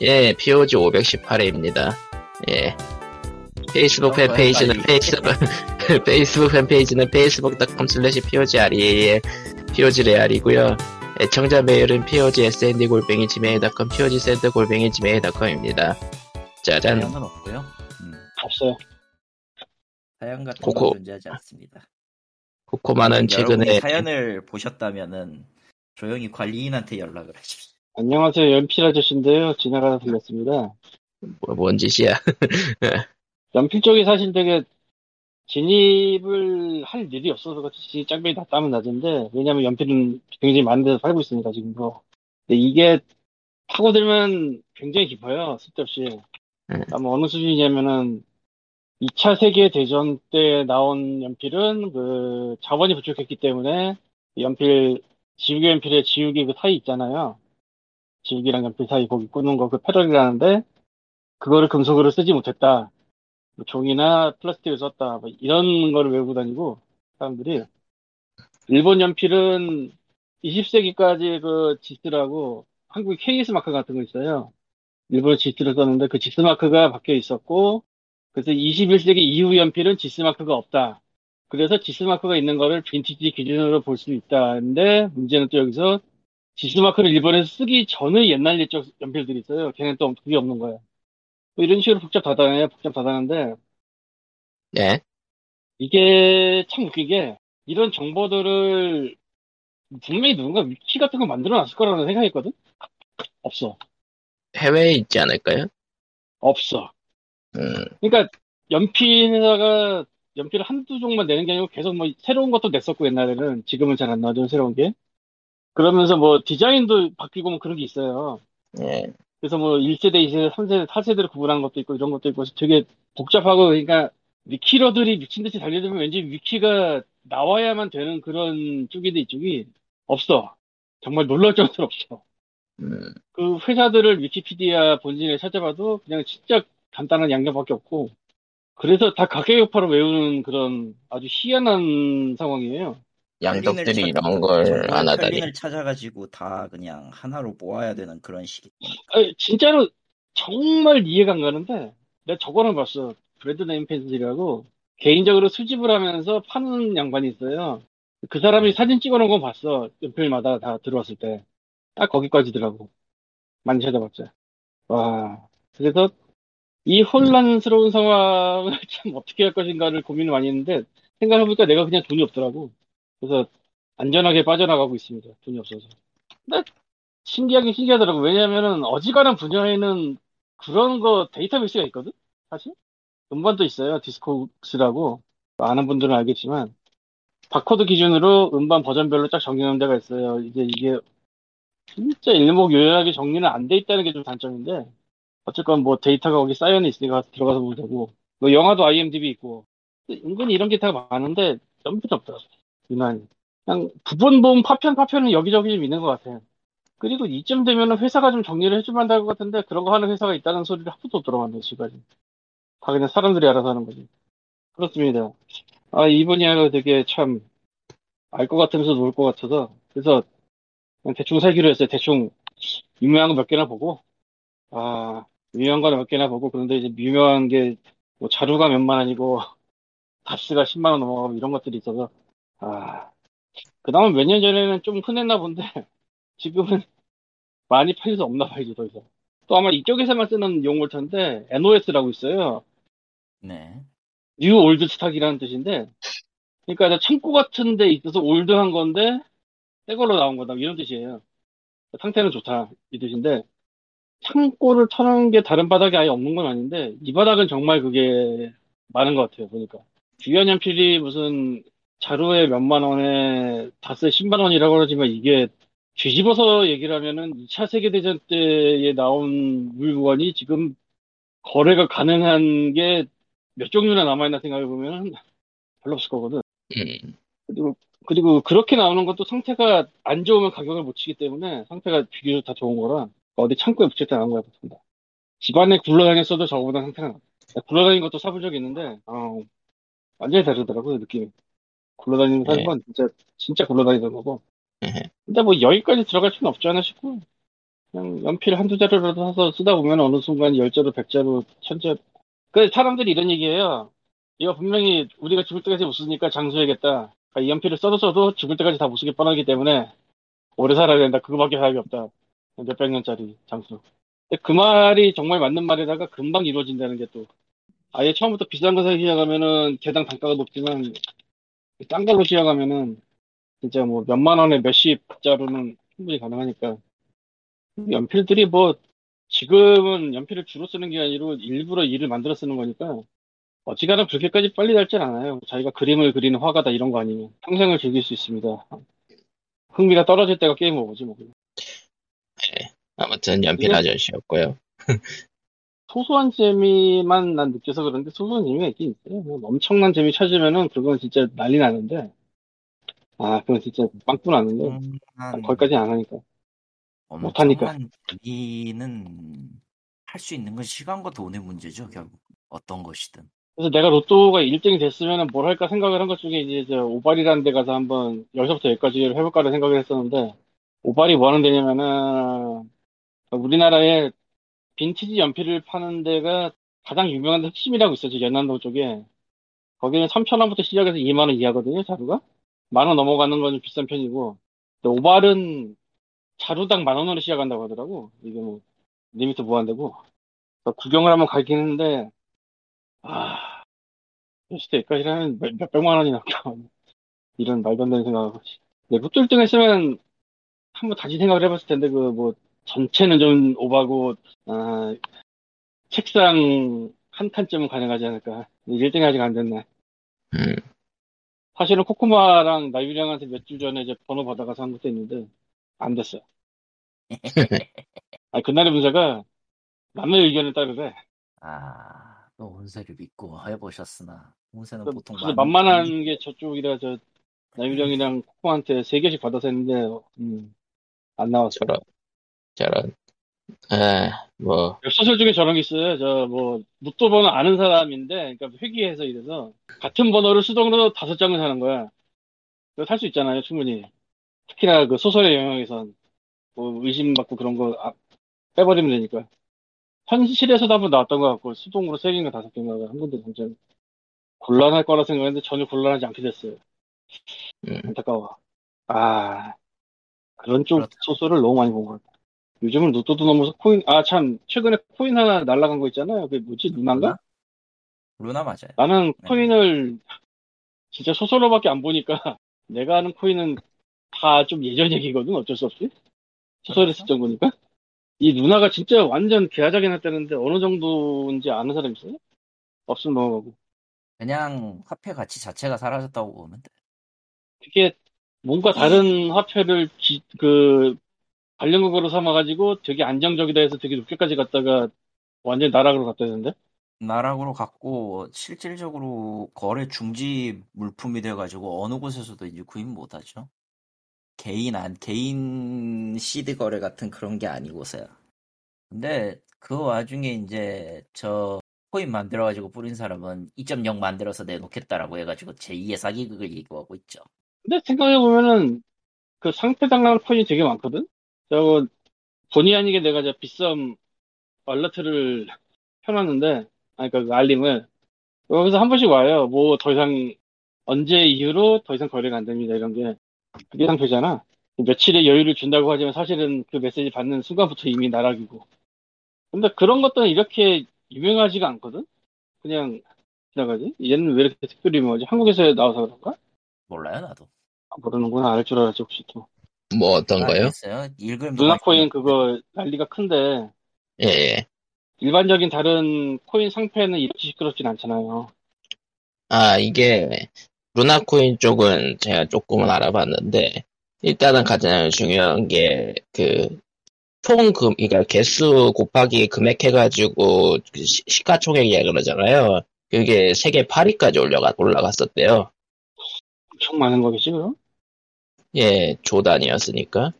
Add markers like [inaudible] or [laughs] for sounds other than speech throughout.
예, POG 518회입니다. 예. 페이스북 팬페이지는 페이스북, [laughs] 페이스북 팬페이지는 facebook.com slash POGREAL, POGREAL이고요 애청자 메일은 POGSND 골뱅이 gmail.com, POGSND 골뱅이 gmail.com입니다. 짜잔. 사연은 없고요. 음, 없어요. 사연 같은 코코. 건 존재하지 않습니다. 여러분이 최근에 사연을 보셨다면은 조용히 관리인한테 연락을 하십시오. 안녕하세요. 연필 아저씨인데요. 지나가다 들렸습니다. 뭐, 뭔 짓이야. [laughs] 연필 쪽이 사실 되게 진입을 할 일이 없어서 그렇지 짝배이 낮다면 낮은데 왜냐면 연필은 굉장히 많은 데서 팔고 있으니까 지금도. 근데 이게 파고들면 굉장히 깊어요. 쓸데없이. 음. 아마 어느 수준이냐면은 2차 세계 대전 때 나온 연필은 그 자원이 부족했기 때문에 연필 지우개 연필의 지우개 그 사이 있잖아요. 지우개랑 연필 사이 거기 꽂는 거 그 패럴이라는데 그거를 금속으로 쓰지 못했다. 뭐 종이나 플라스틱을 썼다. 뭐 이런 거를 외우고 다니고 사람들이 일본 연필은 20세기까지 그 지스라고 한국에 KS 마크 같은 거 있어요. 일본 지스를 썼는데 그 지스 마크가 박혀 있었고 그래서 21세기 이후 연필은 지스 마크가 없다. 그래서 지스 마크가 있는 거를 빈티지 기준으로 볼 수 있다. 근데 문제는 또 여기서 지스 마크를 일본에서 쓰기 전의 옛날 옛적 연필들이 있어요. 걔는 또 그게 없는 거예요. 뭐 이런 식으로 복잡하다네요. 복잡하다는데 네. 이게 참 웃긴 게 이런 정보들을 분명히 누군가 위키 같은 거 만들어 놨을 거라는 생각했거든? 없어. 해외에 있지 않을까요? 없어. 음, 그러니까 연필 회사가 연필을 한두 종만 내는 게 아니고 계속 뭐 새로운 것도 냈었고 옛날에는 지금은 잘 안 나오죠 새로운 게 그러면서 뭐 디자인도 바뀌고 뭐 그런 게 있어요. 예. 그래서 뭐 1세대, 2세대, 3세대, 4세대로 구분한 것도 있고 이런 것도 있고 되게 복잡하고 그러니까 위키러들이 미친 듯이 달려들면 왠지 위키가 나와야만 되는 그런 쪽인데 이쪽이 없어. 정말 놀라울 정도로 없어. 음, 그 회사들을 위키피디아 본진에 찾아봐도 그냥 진짜 간단한 양념밖에 없고 그래서 다 가계역파로 외우는 그런 아주 희한한 상황이에요. 양덕들이 이런 걸 정말 안 하다니. 편린을 찾아가지고 다 그냥 하나로 모아야 되는 그런 시기. 아니, 진짜로 정말 이해가 안 가는데 내가 저거는 봤어. 브랜드 네임 펜슬이라고 개인적으로 수집을 하면서 파는 양반이 있어요. 그 사람이 사진 찍어놓은 건 봤어. 연필마다 다 들어왔을 때. 딱 거기까지더라고. 많이 찾아봤죠. 와. 그래서 이 혼란스러운 상황을 [laughs] 참 어떻게 할 것인가를 고민을 많이 했는데 생각해보니까 내가 그냥 돈이 없더라고. 그래서 안전하게 빠져나가고 있습니다. 돈이 없어서. 근데 신기하긴 신기하더라고. 왜냐면은 어지간한 분야에는 그런 거 데이터베이스가 있거든? 사실? 음반도 있어요. Discogs라고. 아는 분들은 알겠지만 바코드 기준으로 음반 버전별로 쫙 정리하는 데가 있어요. 이제 이게 진짜 일목요연하게 정리는 안 돼 있다는 게 좀 단점인데 어쨌건 뭐 데이터가 거기 쌓여는 있으니까 들어가서 보면 되고 뭐 영화도 IMDb 있고 은근히 이런 데이터가 많은데 연필이 없더라고 유난히 그냥 부분 부분 파편 파편은 여기저기 좀 있는 것 같아 그리고 이쯤 되면은 회사가 좀 정리를 해주면 한다 것 같은데 그런 거 하는 회사가 있다는 소리를 한 번도 못 들어봤네 지금까지 다 그냥 사람들이 알아서 하는 거지. 그렇습니다. 아 이 분야가 되게 참 알 것 같으면서 놀 것 같아서. 그래서 그냥 대충 살기로 했어요. 대충 유명한 거 몇 개나 보고. 아 유명한 거는 몇 개나 보고 그런데 이제 유명한 게 뭐 자루가 몇만 원이고 [laughs] 다스가 10만 원 넘어가고 이런 것들이 있어서 아 그나마 몇 년 전에는 좀 흔했나 본데 [laughs] 지금은 많이 팔려서 없나 봐야지 더 이상. 또 아마 이쪽에서만 쓰는 용어일 텐데 NOS라고 있어요. 네. new old stock이라는 뜻인데 그러니까 이제 창고 같은 데 있어서 old한 건데 새 걸로 나온 거다 이런 뜻이에요. 상태는 좋다 이 뜻인데 창고를 터는 게 다른 바닥이 아예 없는 건 아닌데 이 바닥은 정말 그게 많은 것 같아요 보니까. 주연 연필이 무슨 자루에 몇만 원에 다스에 10만 원이라고 그러지만 이게 뒤집어서 얘기를 하면은 2차 세계대전 때에 나온 물건이 지금 거래가 가능한 게 몇 종류나 남아있나 생각해 보면 별로 없을 거거든. 음, 그리고, 그리고 그렇게 나오는 것도 상태가 안 좋으면 가격을 못 치기 때문에 상태가 비교적 다 좋은 거라 어디 창고에 붙일 때 나온 거야, 보통 다. 집안에 굴러다녔어도 저거보다 상태가 나. 굴러다니는 것도 사본 적이 있는데, 어, 완전히 다르더라고요, 느낌이. 굴러다니는 네. 건 진짜, 진짜 굴러다니던 거고. 에헤. 근데 뭐 여기까지 들어갈 필요는 없지 않아 싶고, 그냥 연필 한두 자루라도 사서 쓰다 보면 어느 순간 열 자루, 백 자루, 천 자루. 그 사람들이 이런 얘기해요. 이거 분명히 우리가 죽을 때까지 못 쓰니까 장수해야겠다. 그러니까 이 연필을 써도 써도 죽을 때까지 다 못 쓰기 뻔하기 때문에 오래 살아야 된다. 그거밖에 생각이 없다. 몇백 년짜리 장수. 근데 그 말이 정말 맞는 말에다가 금방 이루어진다는 게 또. 아예 처음부터 비싼 거 사기 시작하면은 개당 단가가 높지만 딴 걸로 시작하면은 진짜 뭐 몇만 원에 몇십 자루는 충분히 가능하니까 연필들이 뭐 지금은 연필을 주로 쓰는 게 아니라 일부러 일을 만들어 쓰는 거니까 어지간하면 그렇게까지 빨리 닳진 않아요. 자기가 그림을 그리는 화가다 이런 거 아니면 평생을 즐길 수 있습니다. 흥미가 떨어질 때가 게임 오버지 뭐. 아무튼 연필 아저씨였고요. 소소한 재미만 난 느껴서 그런데 소소한 재미가 있긴 있어요. 뭐 엄청난 재미 찾으면은 그건 진짜 난리 나는데. 아 그건 진짜 빵꾸 나는데. 음, 한 거기까지 안 하니까. 못하니까. 재미는 할 수 있는 건 시간과 돈의 문제죠 결국. 어떤 것이든. 그래서 내가 로또가 1등이 됐으면 뭘 할까 생각을 한 것 중에 이제 저 오발이라는 데 가서 한번 여기서부터 여기까지를 해볼까를 생각을 했었는데 오발이 뭐 하는 데냐면은 우리나라에 빈티지 연필을 파는 데가 가장 유명한 데 흑심이라고 있어요. 저 연남동 쪽에. 거기는 3,000원부터 시작해서 2만원 이하거든요, 자루가. 만 원 넘어가는 건 좀 비싼 편이고. 오발은 자루당 만 원으로 시작한다고 하더라고. 이게 뭐, limit 무한대고. 그래서 구경을 한번 가긴 했는데, 아, 몇시대 여기까지는 몇, 몇백만 원이 나까 이런 말도 안 되는 생각하고. 네, 로또 1등 했으면 한번 다시 생각을 해봤을 텐데, 그, 뭐, 전체는 좀 오바고, 아, 책상 한 칸쯤은 가능하지 않을까. 1등이 아직 안 됐네. 음, 사실은 코코마랑 나유령한테 몇 주 전에 이제 번호 받아가서 한 것도 있는데, 안 됐어요. [laughs] 아니, 그날의 문제가 남의 의견에 따르래. 아, 또 운세를 믿고 해보셨으나 운세는 그, 보통 만만한 게 저쪽이라 저 나유령이랑 코코한테 세 개씩 받아서 했는데, 음, 안 나왔어. 저런, 저런. 아, 뭐, 웹소설 중에 저런 게 있어요. 저 뭐 로또 번호 아는 사람인데, 그러니까 회귀해서 이래서 같은 번호를 수동으로 다섯 장을 사는 거야. 그거 살 수 있잖아요, 충분히. 특히나 그 소설의 영역에선 뭐 의심받고 그런 거 아, 빼버리면 되니까. 현실에서도 한번 나왔던 것 같고 수동으로 세 개인가 다섯 개인가 한 군데 당첨. 곤란할 거라 생각했는데 전혀 곤란하지 않게 됐어요. 음, 안타까워. 아 그런 쪽 그렇다. 소설을 너무 많이 본 것 같아. 요즘은 로또도 넘어서 코인 아 참 최근에 코인 하나 날라간 거 있잖아요. 그게 뭐지 루나인가? 루나? 루나 맞아요. 나는 네. 코인을 진짜 소설로밖에 안 보니까 [laughs] 내가 아는 코인은 다 좀 예전 얘기거든 어쩔 수 없이 소설에. 쓸 정도니까 이 누나가 진짜 완전 개화작이 났다는데 어느 정도인지 아는 사람 있어요? 없으면 넘어가고 그냥 화폐 가치 자체가 사라졌다고 보면 돼. 그게 뭔가 다른 화폐를 기- 그 관련국으로 삼아가지고 되게 안정적이다 해서 되게 높게까지 갔다가 완전 히 나락으로 갔다는데 나락으로 갔고 실질적으로 거래 중지 물품이 돼가지고 어느 곳에서도 이제 구입 못하죠. 개인 안 개인 시드 거래 같은 그런 게 아니고서야. 근데 그 와중에 이제 저 코인 만들어가지고 뿌린 사람은 2.0 만들어서 내놓겠다라고 해가지고 제2의 사기극을 얘기하고 있죠. 근데 생각해보면은 그 상패당 나는 코인이 되게 많거든? 저거 본의 아니게 내가 저 비썸 알러트를 켜놨는데 아니 그러니까 그 알림을 여기서 한 번씩 와요 뭐 더 이상 언제 이후로 더 이상 거래가 안 됩니다 이런 게 그게 상표잖아 며칠의 여유를 준다고 하지만 사실은 그 메시지 받는 순간부터 이미 나락이고 근데 그런 것들은 이렇게 유명하지가 않거든? 그냥 지나가지? 얘는 왜 이렇게 특별히 유명하지? 한국에서 나와서 그런가? 몰라요 나도. 아, 모르는구나 알 줄 알았지 혹시 또 뭐 어떤 거요? 알겠어요. 읽으면 루나코인 그거 난리가 큰데 예, 예. 일반적인 다른 코인 상패는 이렇게 시끄럽진 않잖아요. 아, 이게, 루나 코인 쪽은 제가 조금은 알아봤는데, 일단은 가장 중요한 게, 그, 총 금, 그러니까 개수 곱하기 금액 해가지고, 그 시- 시가총액이야 그러잖아요. 그게 세계 8위까지 올라가, 올라갔었대요. 엄청 많은 거겠지, 그럼? 예, 조단이었으니까.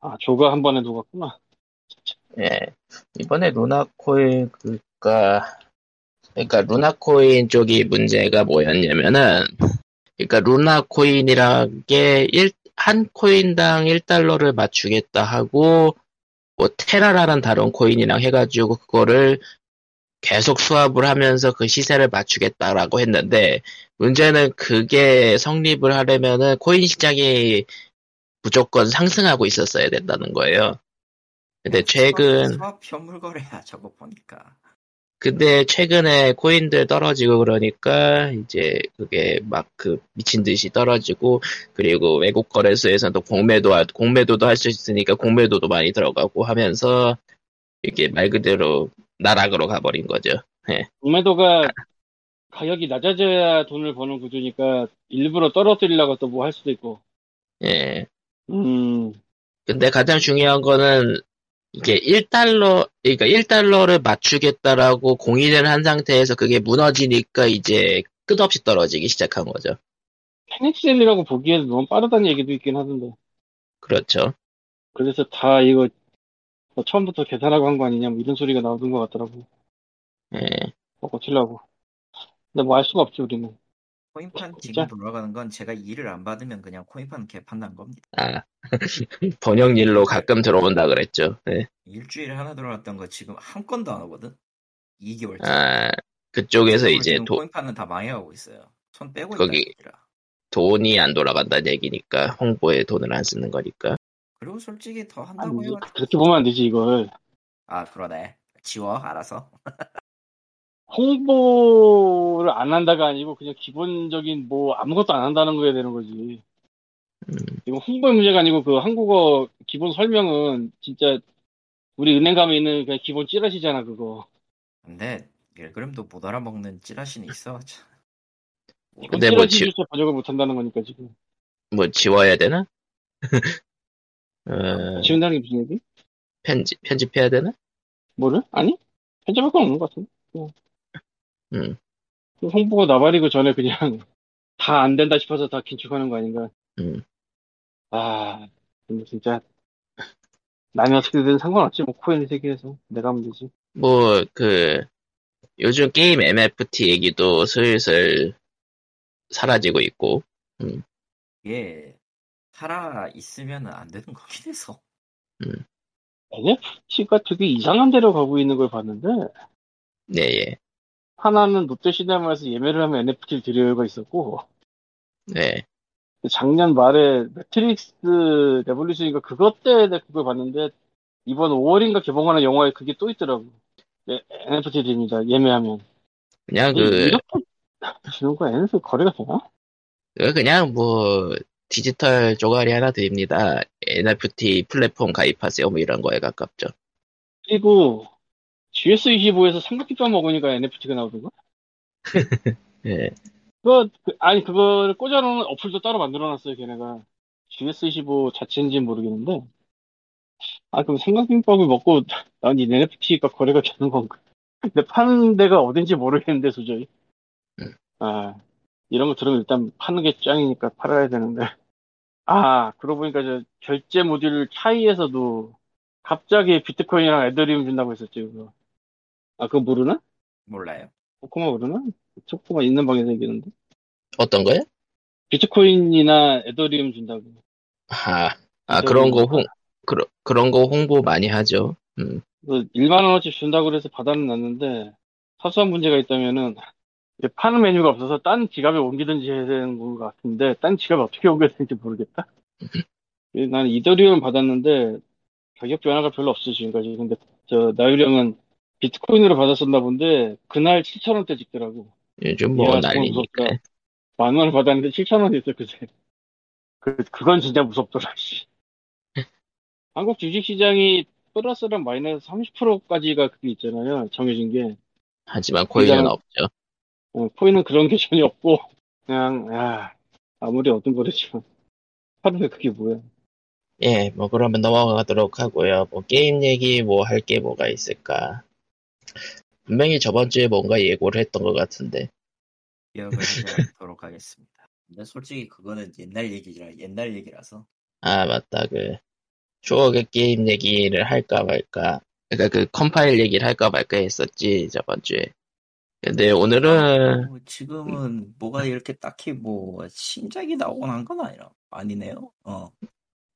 아, 조가 한 번에 녹았구나. 예. 이번에 루나코인, 그니까, 그러니까 루나코인 쪽이 문제가 뭐였냐면은, 그러니까 루나코인이란 게 일, 한 코인당 1달러를 맞추겠다 하고, 뭐 테라라는 다른 코인이랑 해가지고 그거를 계속 수합을 하면서 그 시세를 맞추겠다라고 했는데 문제는 그게 성립을 하려면은 코인 시장이 무조건 상승하고 있었어야 된다는 거예요. 근데 최근 수학 현물 거래야 저거 보니까. 근데 최근에 코인들 떨어지고 그러니까 이제 그게 막 그 미친 듯이 떨어지고 그리고 외국 거래소에서도 공매도 할- 공매도도 할 수 있으니까 공매도도 많이 들어가고 하면서 이게 말 그대로 나락으로 가버린 거죠. 공매도가 가격이 낮아져야 돈을 버는 구조니까 일부러 떨어뜨리려고 또 뭐 할 수도 있고. 예. 음, 근데 가장 중요한 거는 이게 1달러, 그러니까 1달러를 맞추겠다라고 공인을 한 상태에서 그게 무너지니까 이제 끝없이 떨어지기 시작한 거죠. 패닉셀이라고 보기에도 너무 빠르다는 얘기도 있긴 하던데. 그렇죠. 그래서 다 이거 뭐 처음부터 계산하고 한 거 아니냐, 뭐 이런 소리가 나오는 것 같더라고. 예. 먹고 튀려고. 근데 뭐 알 수가 없지, 우리는. 코인판 진짜? 지금 돌아가는 건 제가 일을 안 받으면 그냥 코인판 개판 난 겁니다. 아, [laughs] 번역 일로 가끔 들어온다 그랬죠. 네. 일주일에 하나 들어왔던 거 지금 한 건도 안 오거든? 2개월째. 아, 그쪽에서 이제 도, 코인판은 다 망해가고 있어요. 손 빼고 거기- 있다. 돈이 안 돌아간다는 얘기니까, 홍보에 돈을 안 쓰는 거니까. 그리고 솔직히 더 한다고 해요. 그렇게 보면 안 되지, 이걸. 아 그러네. 지워 알아서. [laughs] 홍보를 안 한다가 아니고 그냥 기본적인 뭐 아무것도 안 한다는 거야 되는 거지. 음. 이거 홍보의 문제가 아니고 그 한국어 기본 설명은 진짜 우리 은행 가면 있는 그냥 기본 찌라시잖아, 그거. 근데 일그램도 못 알아먹는 찌라시는 있어. 근데 뭐 지- 찌라시조차 번역을 못 한다는 거니까 지금. 뭐 지워야 되나? [laughs] 어, 지운다는 게 무슨 얘기? 편집, 편집해야 되나? 뭐를? 아니? 편집할 건 없는 것 같은데. 그냥. 음. 그 홍보가 나발이고 전에 그냥 [laughs] 다 안 된다 싶어서 다 긴축하는 거 아닌가. 음. 아, 근데 진짜 남이 어떻게 든 상관없지 뭐 코인 세계에서 내가 하면 되지. 뭐, 그, 요즘 게임 MFT 얘기도 슬슬 사라지고 있고, 이게 살아 있으면 안 되는 거긴 해서. NFT가 되게 이상한 데로 가고 있는 걸 봤는데 네, 예. 하나는 롯데시네마에서 예매를 하면 NFT를 드려요가 있었고 네. 작년 말에 매트릭스 레볼루션인가 그것 때 내가 그걸 봤는데 이번 5월인가 개봉하는 영화에 그게 또 있더라고. 네, NFT 드립니다. 예매하면. 그냥 그, 이렇게 [laughs] 주는 거야? NFT 거래가 되나? 그 그냥 뭐, 디지털 쪼가리 하나 드립니다. NFT 플랫폼 가입하세요. 뭐 이런 거에 가깝죠. 그리고 GS25에서 삼각김밥 먹으니까 NFT가 나오던가? [laughs] 예. 그거 그- 아니 그거를 꽂아놓은 어플도 따로 만들어놨어요 걔네가 GS25 자체인지는 모르겠는데 아 그럼 삼각김밥을 먹고 난 이 NFT가 거래가 되는 건가? 근데 파는 데가 어딘지 모르겠는데 도저히 음. 아 이런 거 들으면 일단 파는 게 짱이니까 팔아야 되는데 아 그러고 보니까 저 결제 모듈 차이에서도 갑자기 비트코인이랑 에더리움 준다고 했었지 그거 아 그거 모르나? 몰라요. 코코마 모르나? 코코마 있는 방에서 얘기했는데 어떤 거요? 비트코인이나 에더리움 준다고. 아, 아, 그런 거 홍, 그런, 그런 거 홍보 많이 하죠. 음, 그 1만 원어치 준다고 그래서 받아는 놨는데 사소한 문제가 있다면은 파는 메뉴가 없어서 딴 지갑에 옮기든지 해야 되는 것 같은데 딴 지갑에 어떻게 옮겨야 되는지 모르겠다. 예, 나는 이더리움 받았는데 가격 변화가 별로 없어 지금까지. 근데 저 나유령은 비트코인으로 받았었나 본데 그날 7천 원대 찍더라고. 요즘 뭐 난리니까. 무섭다. 만 원을 받았는데 7천 원이었어 그새. 그 그건 진짜 무섭더라. 씨. [laughs] 한국 주식 시장이 플러스랑 마이너스 30%까지가 그게 있잖아요. 정해진 게. 하지만 코인은 없죠. 어, 코인은 그런 게 전혀 없고, 그냥, 야, 아무리 어떤 거래지만. 하루에 그게 뭐야. 예, 뭐 그러면 넘어가도록 하고요. 뭐 게임 얘기 뭐 할 게 뭐가 있을까? 분명히 저번 주에 뭔가 예고를 했던 것 같은데. 기억을 해보도록 하겠습니다. 근데 솔직히 그거는 옛날 얘기라 옛날 얘기라서 아, 맞다. 그 추억의 게임 얘기를 할까 말까. 그러니까 그 컴파일 얘기를 할까 말까 했었지 저번 주에. 근데 오늘은 뭐 지금은 뭐가 이렇게 딱히 뭐 신작이 나오곤 한 건 아니라 아니네요. 어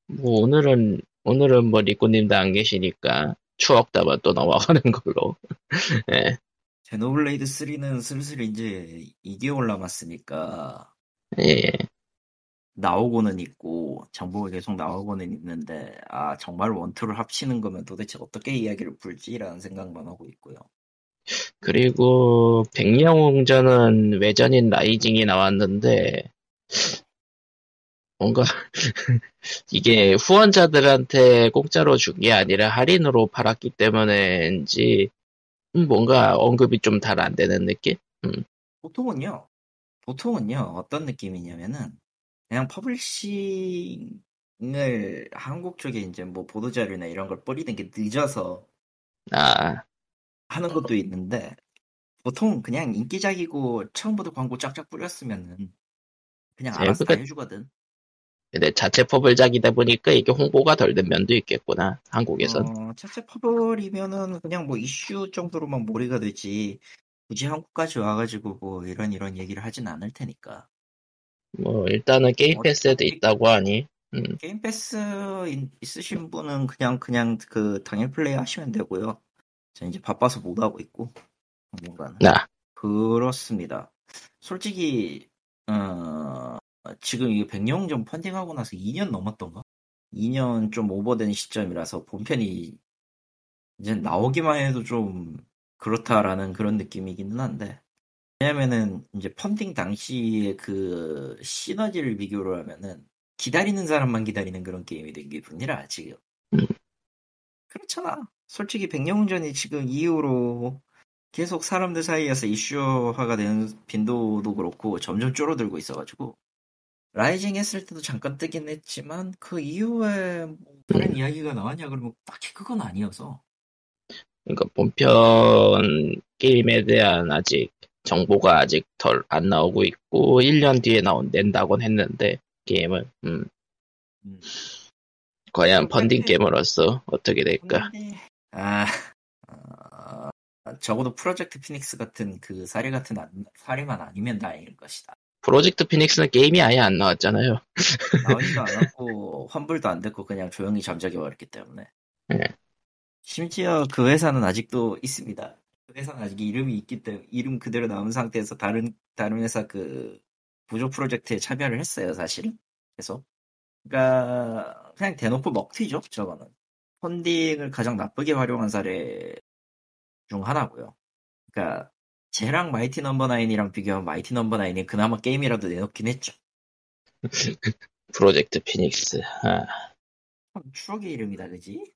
뭐 오늘은 오늘은 뭐 리꾸님도 안 계시니까 추억 담아 또 넘어가는 걸로. 예, [laughs] 제노블레이드 3는 슬슬 이제 2개월 남았으니까 예. 나오고는 있고 정보가 계속 나오고는 있는데 아 정말 원투를 합치는 거면 도대체 어떻게 이야기를 풀지라는 생각만 하고 있고요. 그리고 백령웅전은 외전인 라이징이 나왔는데 뭔가 [laughs] 이게 후원자들한테 공짜로 준 게 아니라 할인으로 팔았기 때문에인지 음, 뭔가 언급이 좀 잘 안 되는 느낌? 보통은요, 보통은요. 어떤 느낌이냐면은 그냥 publishing을 한국 쪽에 이제 뭐 보도자료나 이런 걸 뿌리는 게 늦어서 아, 하는 것도 있는데 보통 그냥 인기작이고 처음부터 광고 쫙쫙 뿌렸으면은 그냥 알아서 다 해주거든. 근데 자체 퍼블작이다 보니까 이게 홍보가 덜 된 면도 있겠구나, 한국에선. 어, 자체 퍼블이면은 그냥 뭐 이슈 정도로만 몰이가 되지 굳이 한국까지 와가지고 뭐 이런 이런 얘기를 하진 않을 테니까. 뭐, 일단은 게임 패스에도 어차피- 있다고 하니, 음, 게임 패스 인- 있으신 분은 그냥 그냥 그 당일 플레이 하시면 되고요. 저 이제 바빠서 못 하고 있고 당분간은 나, 그렇습니다. 솔직히 어, 지금 이 백령전 펀딩하고 나서 2년 넘었던가? 2년 좀 오버된 시점이라서 본편이 이제 나오기만 해도 좀 그렇다라는 그런 느낌이기는 한데 왜냐면은 이제 펀딩 당시의 그 시너지를 비교를 하면은 기다리는 사람만 기다리는 그런 게임이 된 기분이라 지금 음. 그렇잖아 솔직히 백령전이 지금 이후로 계속 사람들 사이에서 이슈화가 되는 빈도도 그렇고 점점 줄어들고 있어가지고 라이징 했을 때도 잠깐 뜨긴 했지만 그 이후에 뭐 다른 이야기가 나왔냐 그러면 딱히 그건 아니어서 그러니까 본편 게임에 대한 아직 정보가 아직 덜 안 나오고 있고 1년 뒤에 나온 낸다곤 했는데 게임을 음. 음. 과연 펀딩. 게임으로서 어떻게 될까? 근데, 아, 어, 적어도 프로젝트 피닉스 같은 그 사례 같은 안- 사례만 아니면 다행일 것이다. 프로젝트 피닉스는 게임이 아예 안 나왔잖아요. 나오지도 [laughs] 않았고 환불도 안 됐고 그냥 조용히 잠적해 버렸기 때문에. 네. 심지어 그 회사는 아직도 있습니다. 그 회사는 아직 이름이 있기 때문에 이름 그대로 남은 상태에서 다른 다른 회사 그 부조 프로젝트에 참여를 했어요, 사실은. 그래서 그러니까 그냥 대놓고 먹튀죠, 저거는. 펀딩을 가장 나쁘게 활용한 사례 중 하나고요. 그러니까 쟤랑 마이티 넘버 나인이랑 비교하면 마이티 넘버 나인이 그나마 게임이라도 내놓긴 했죠. [laughs] 프로젝트 피닉스. 아, 참 추억의 이름이다, 그지?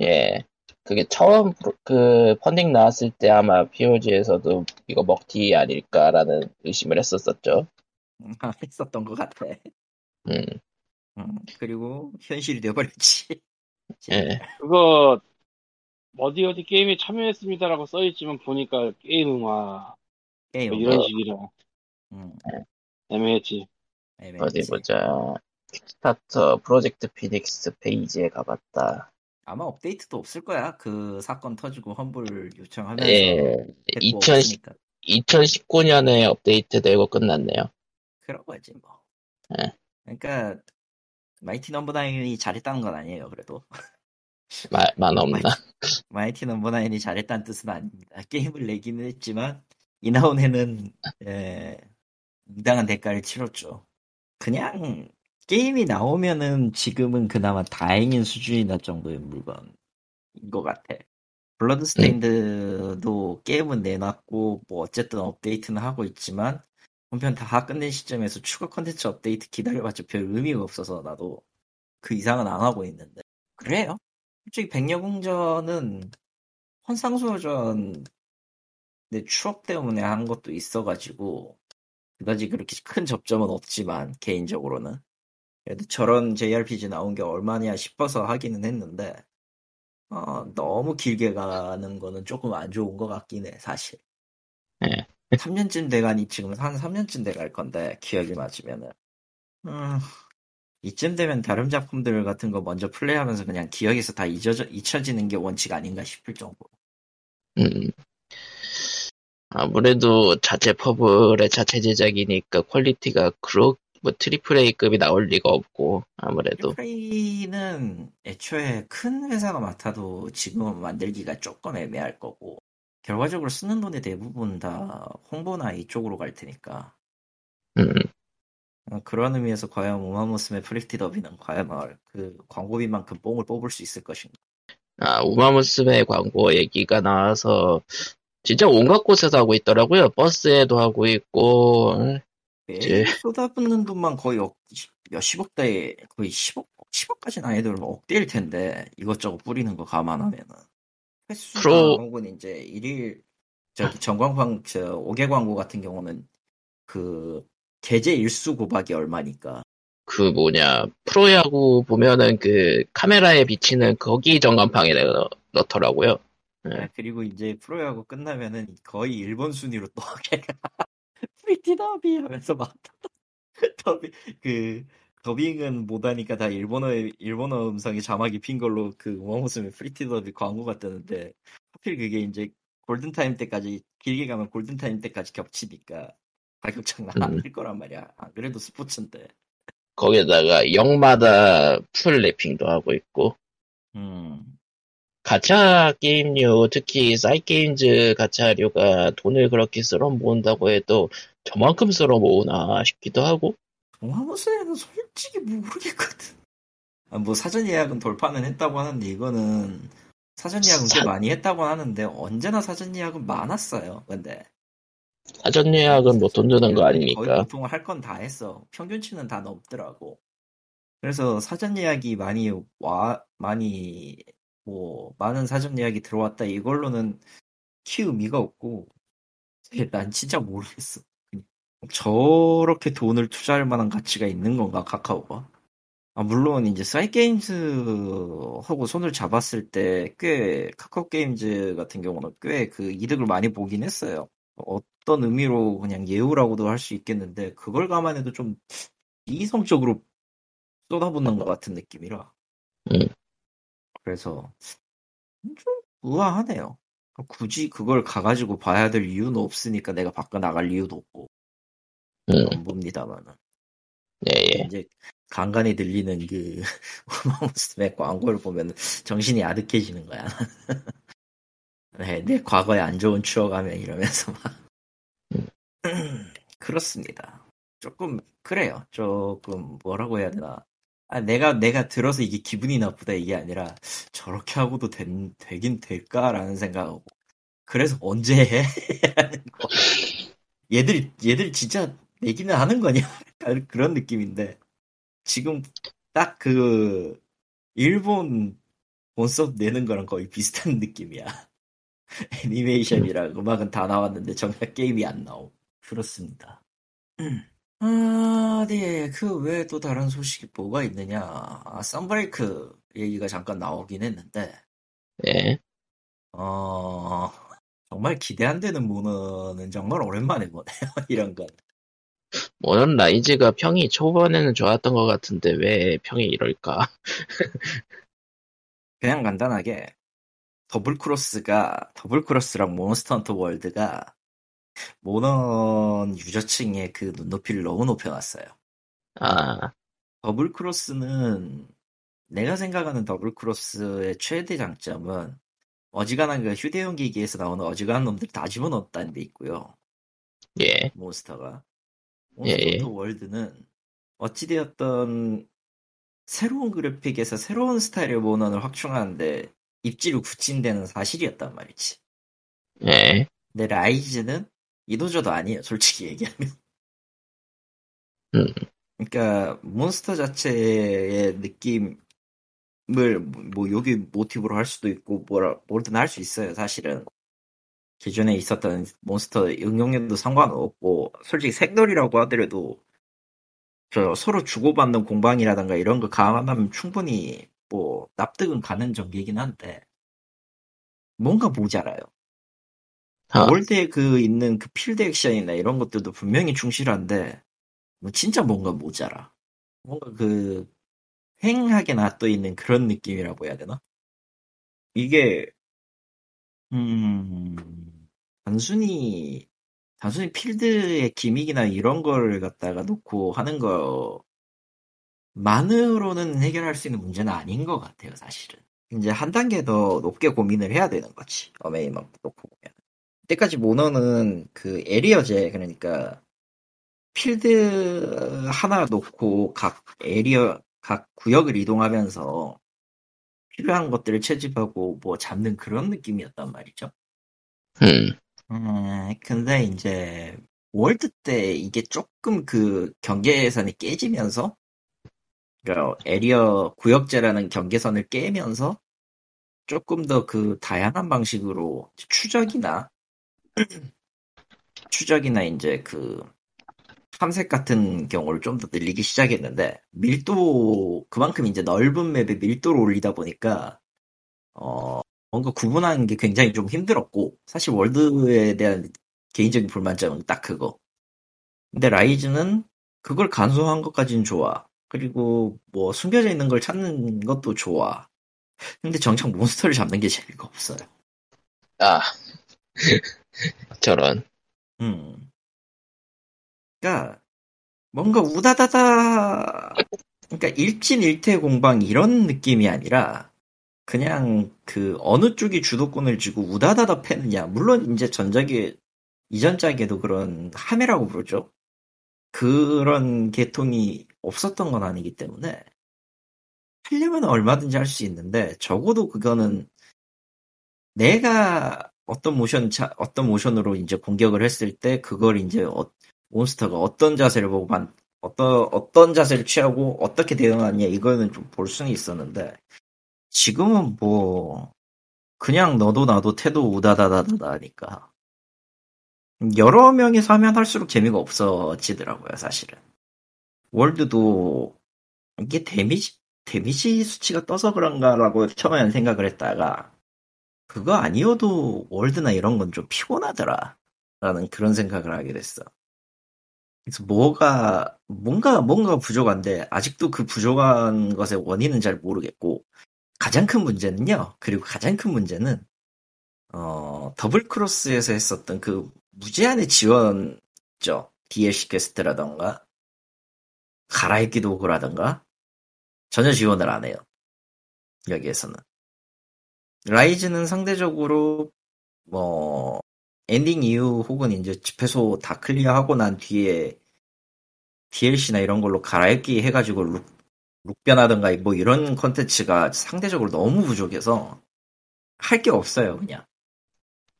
예. 그게 처음 그 펀딩 나왔을 때 아마 POG에서도 이거 먹튀 아닐까라는 의심을 했었었죠. 음, [laughs] 했었던 것 같아. 음, 음, 그리고 현실이 되어버렸지. 예. 그거 어디 어디 게임에 참여했습니다라고 써있지만 보니까 게임 음화 게임 뭐 이런 어. 식이라 음, 애매했지. 애매했지. 어디 보자. 킥스타터 프로젝트 피닉스 페이지에 가봤다. 아마 업데이트도 없을 거야. 그 사건 터지고 환불 요청하면서 예. 했고 2010, 없으니까. 2019년에 업데이트되고 끝났네요. 그런 거지 뭐. 예. 그러니까 마이티 넘버 나인이 잘했다는 건 아니에요. 그래도 말, 만 없나? 마이티 넘버 나인이 잘했다는 뜻은 아닙니다. 게임을 내기는 했지만 이나후네는 예, 응당한 대가를 치렀죠. 그냥 게임이 나오면은 지금은 그나마 다행인 수준이다 정도의 물건인 것 같아. 블러드스테인드도 게임은 내놨고 뭐 어쨌든 업데이트는 하고 있지만 본편 다 끝낸 시점에서 추가 컨텐츠 업데이트 기다려봤자 별 의미가 없어서 나도 그 이상은 안 하고 있는데 그래요. 솔직히 백녀공전은 헌상수호전 내 추억 때문에 한 것도 있어가지고 그다지 그렇게 큰 접점은 없지만 개인적으로는 그래도 저런 JRPG 나온 게 얼마냐 싶어서 하기는 했는데 어, 너무 길게 가는 거는 조금 안 좋은 것 같긴 해 사실 예. 3년쯤 돼가니 지금 한 3년쯤 돼갈 건데 기억이 맞으면은. 음, 이쯤 되면 다른 작품들 같은 거 먼저 플레이하면서 그냥 기억에서 다 잊어져, 잊혀지는 게 원칙 아닌가 싶을 정도 음. 아무래도 자체 퍼블의 자체 제작이니까 퀄리티가 그렇 뭐 triple A급이 나올 리가 없고 아무래도. 플레이는 애초에 큰 회사가 맡아도 지금은 만들기가 조금 애매할 거고 결과적으로 쓰는 돈의 대부분 다 홍보나 이쪽으로 갈 테니까. 음, 어, 그런 의미에서 과연 우마무스메 프리티 더비는 과연 그 광고비만큼 뽕을 뽑을 수 있을 것인가? 아 우마무스메 광고 얘기가 나와서 진짜 온갖 곳에서 하고 있더라고요. 버스에도 하고 있고 매일 쏟아붓는 돈만 거의 억, 몇십억 대에 거의 10억 10억까지는 아니더라도 억대일 텐데 이것저것 뿌리는 거 감안하면은 횟수가 프로- 혹은 이제 일일 저기 전광광 저 5개 광고 같은 경우는 그 계제 일수 고박이 얼마니까 그 뭐냐 프로야구 보면은 그 카메라에 비치는 거기 전광판에 넣, 넣더라고요. 네. 그리고 이제 프로야구 끝나면은 거의 일본 순위로 또 [laughs] 걔가 [laughs] 프리티 더비 하면서 막 더비 그 더빙은 못하니까 다 일본어 일본어 음성이 자막이 핀 걸로 그 우마무스메 프리티 더비 광고가 뜨는데 하필 그게 이제 골든 타임 때까지 길게 가면 골든 타임 때까지 겹치니까 가격 장난 음. 아닐 거란 말이야. 안 그래도 스포츠인데. 거기다가 역마다 full wrapping도 하고 있고 음. 가챠 게임류 특히 사이게임즈 가챠류가 돈을 그렇게 쓸어 모은다고 해도 저만큼 쓸어 모으나 싶기도 하고 우마무스메는 솔직히 모르겠거든. 아, 뭐 사전 예약은 돌파는 했다고 하는데 이거는 사전 예약은 꽤 사- 많이 했다고 하는데 언제나 사전 예약은 많았어요. 근데 사전 예약은 뭐돈 드는 거 거의 아닙니까? 보통 할 건 다 했어. 평균치는 다 넘더라고. 그래서 사전 예약이 많이 와 많이 뭐 많은 사전 예약이 들어왔다 이걸로는 키 의미가 없고 [laughs] 난 진짜 모르겠어. 저렇게 돈을 투자할 만한 가치가 있는 건가 카카오가? 아, 물론 이제 사이게임즈하고 손을 잡았을 때 꽤 카카오 게임즈 같은 경우는 꽤 그 이득을 많이 보긴 했어요. 어떤 의미로 그냥 예우라고도 할 수 있겠는데 그걸 감안해도 좀 이성적으로 쏟아붓는 것 같은 느낌이라. 음. 그래서 좀 의아하네요. 굳이 그걸 가가지고 봐야 될 이유는 없으니까 내가 바꿔 나갈 이유도 없고 음, 안 봅니다만은 예, 예. 이제 간간히 들리는 그 우마무스메 [laughs] 광고를 보면 정신이 아득해지는 거야. [laughs] 네, 내 과거에 안 좋은 추억하면 이러면서 막 [clears throat] 그렇습니다. 조금 그래요. 조금 뭐라고 해야 되나? 아, 내가 내가 들어서 이게 기분이 나쁘다 이게 아니라 저렇게 하고도 된, 되긴 될까라는 생각하고 그래서 언제 해? [laughs] 얘들 얘들 진짜 내기는 하는 거냐? [laughs] 그런 느낌인데 지금 딱 그 일본 본섭 내는 거랑 거의 비슷한 느낌이야. [laughs] 애니메이션이랑 음악은 다 나왔는데 정작 게임이 안 나오. 그렇습니다. 아, 네. 그 외에 또 다른 소식이 뭐가 있느냐. 아, 썬브레이크 얘기가 잠깐 나오긴 했는데, 예. 어, 정말 기대 안 되는 모넌은 정말 오랜만에 보네요. [laughs] 이런 건. 모넌 라이즈가 평이 초반에는 좋았던 것 같은데 왜 평이 이럴까? [laughs] 그냥 간단하게, 더블 크로스가, 더블 크로스랑 몬스터 헌터 월드가 모넌 유저층의 그 눈높이를 너무 높여놨어요. 아, 더블 크로스는 내가 생각하는 더블 크로스의 최대 장점은 어지간한 그 휴대용 기기에서 나오는 어지간한 놈들 다 집어넣었다는 데 있고요. 예. 몬스터가. 예, 예. 몬스터 월드는 어찌되었던 새로운 그래픽에서 새로운 스타일의 모넌을 확충하는데 입지로 굳힌 데는 사실이었단 말이지. 예. 근데 라이즈는 이도저도 아니에요, 솔직히 얘기하면. 음. 그러니까 몬스터 자체의 느낌을 뭐 여기 모티브로 할 수도 있고 뭐라 뭐든 할 수 있어요, 사실은. 기존에 있었던 몬스터 응용력도 상관없고 솔직히 색놀이라고 하더라도 저 서로 주고받는 공방이라든가 이런 거 감안하면 충분히 뭐 납득은 가는 전개이긴 한데 뭔가 모자라요. 아, 월드에 그 있는 그 필드 액션이나 이런 것들도 분명히 충실한데 뭐 진짜 뭔가 모자라. 뭔가 그 횡하게 놔둬 있는 그런 느낌이라고 해야 되나? 이게 음 단순히 단순히 필드의 기믹이나 이런 걸 갖다가 놓고 하는 것만으로는 해결할 수 있는 문제는 아닌 것 같아요, 사실은. 이제 한 단계 더 높게 고민을 해야 되는 거지. 어메이만 놓고 보면. 때까지 모넌은 그 area제, 그러니까 필드 하나 놓고 각 area, 각 구역을 이동하면서 필요한 것들을 채집하고 뭐 잡는 그런 느낌이었단 말이죠. 음, 음, 근데 이제 월드 때 이게 조금 그 경계선이 깨지면서 그러니까 area 구역제라는 경계선을 깨면서 조금 더 그 다양한 방식으로 추적이나 [clears throat] 추적이나 이제 그 탐색 같은 경우를 좀 더 늘리기 시작했는데 밀도 그만큼 이제 넓은 맵에 밀도를 올리다 보니까 어 뭔가 구분하는 게 굉장히 좀 힘들었고 사실 월드에 대한 개인적인 불만점은 딱 그거. 근데 라이즈는 그걸 간소한 것까지는 좋아. 그리고 뭐 숨겨져 있는 걸 찾는 것도 좋아. 근데 정작 몬스터를 잡는 게 재미가 없어요. 아. [laughs] 저런. 음. 그러니까 뭔가 우다다다 그러니까 일진일퇴 공방 이런 느낌이 아니라 그냥 그 어느 쪽이 주도권을 쥐고 우다다다 패느냐. 물론 이제 전작에 이전 작에도 그런 함해라고 부르죠. 그런 계통이 없었던 건 아니기 때문에 하려면 얼마든지 할 수 있는데 적어도 그거는 내가 어떤 모션 자, 어떤 모션으로 이제 공격을 했을 때 그걸 이제 어, 몬스터가 어떤 자세를 보고 만, 어떤 어떤 자세를 취하고 어떻게 대응하느냐 이거는 좀 볼 수는 있었는데 지금은 뭐 그냥 너도 나도 태도 우다다다다다 하니까 여러 명이서 하면 할수록 재미가 없어지더라고요 사실은. 월드도 이게 데미지 데미지 수치가 떠서 그런가라고 처음에는 생각을 했다가 그거 아니어도 월드나 이런 건 좀 피곤하더라 라는 그런 생각을 하게 됐어 그래서 뭐가 뭔가 뭔가 부족한데 아직도 그 부족한 것의 원인은 잘 모르겠고 가장 큰 문제는요. 그리고 가장 큰 문제는 어, 더블 크로스에서 했었던 그 무제한의 지원죠. DLC quest라던가 갈아입기 도구라던가 전혀 지원을 안 해요. 여기에서는 라이즈는 상대적으로 뭐 엔딩 이후 혹은 이제 집회소 다 클리어하고 난 뒤에 DLC나 이런 걸로 갈아입기 해가지고 look, look 변하던가 뭐 이런 컨텐츠가 상대적으로 너무 부족해서 할 게 없어요 그냥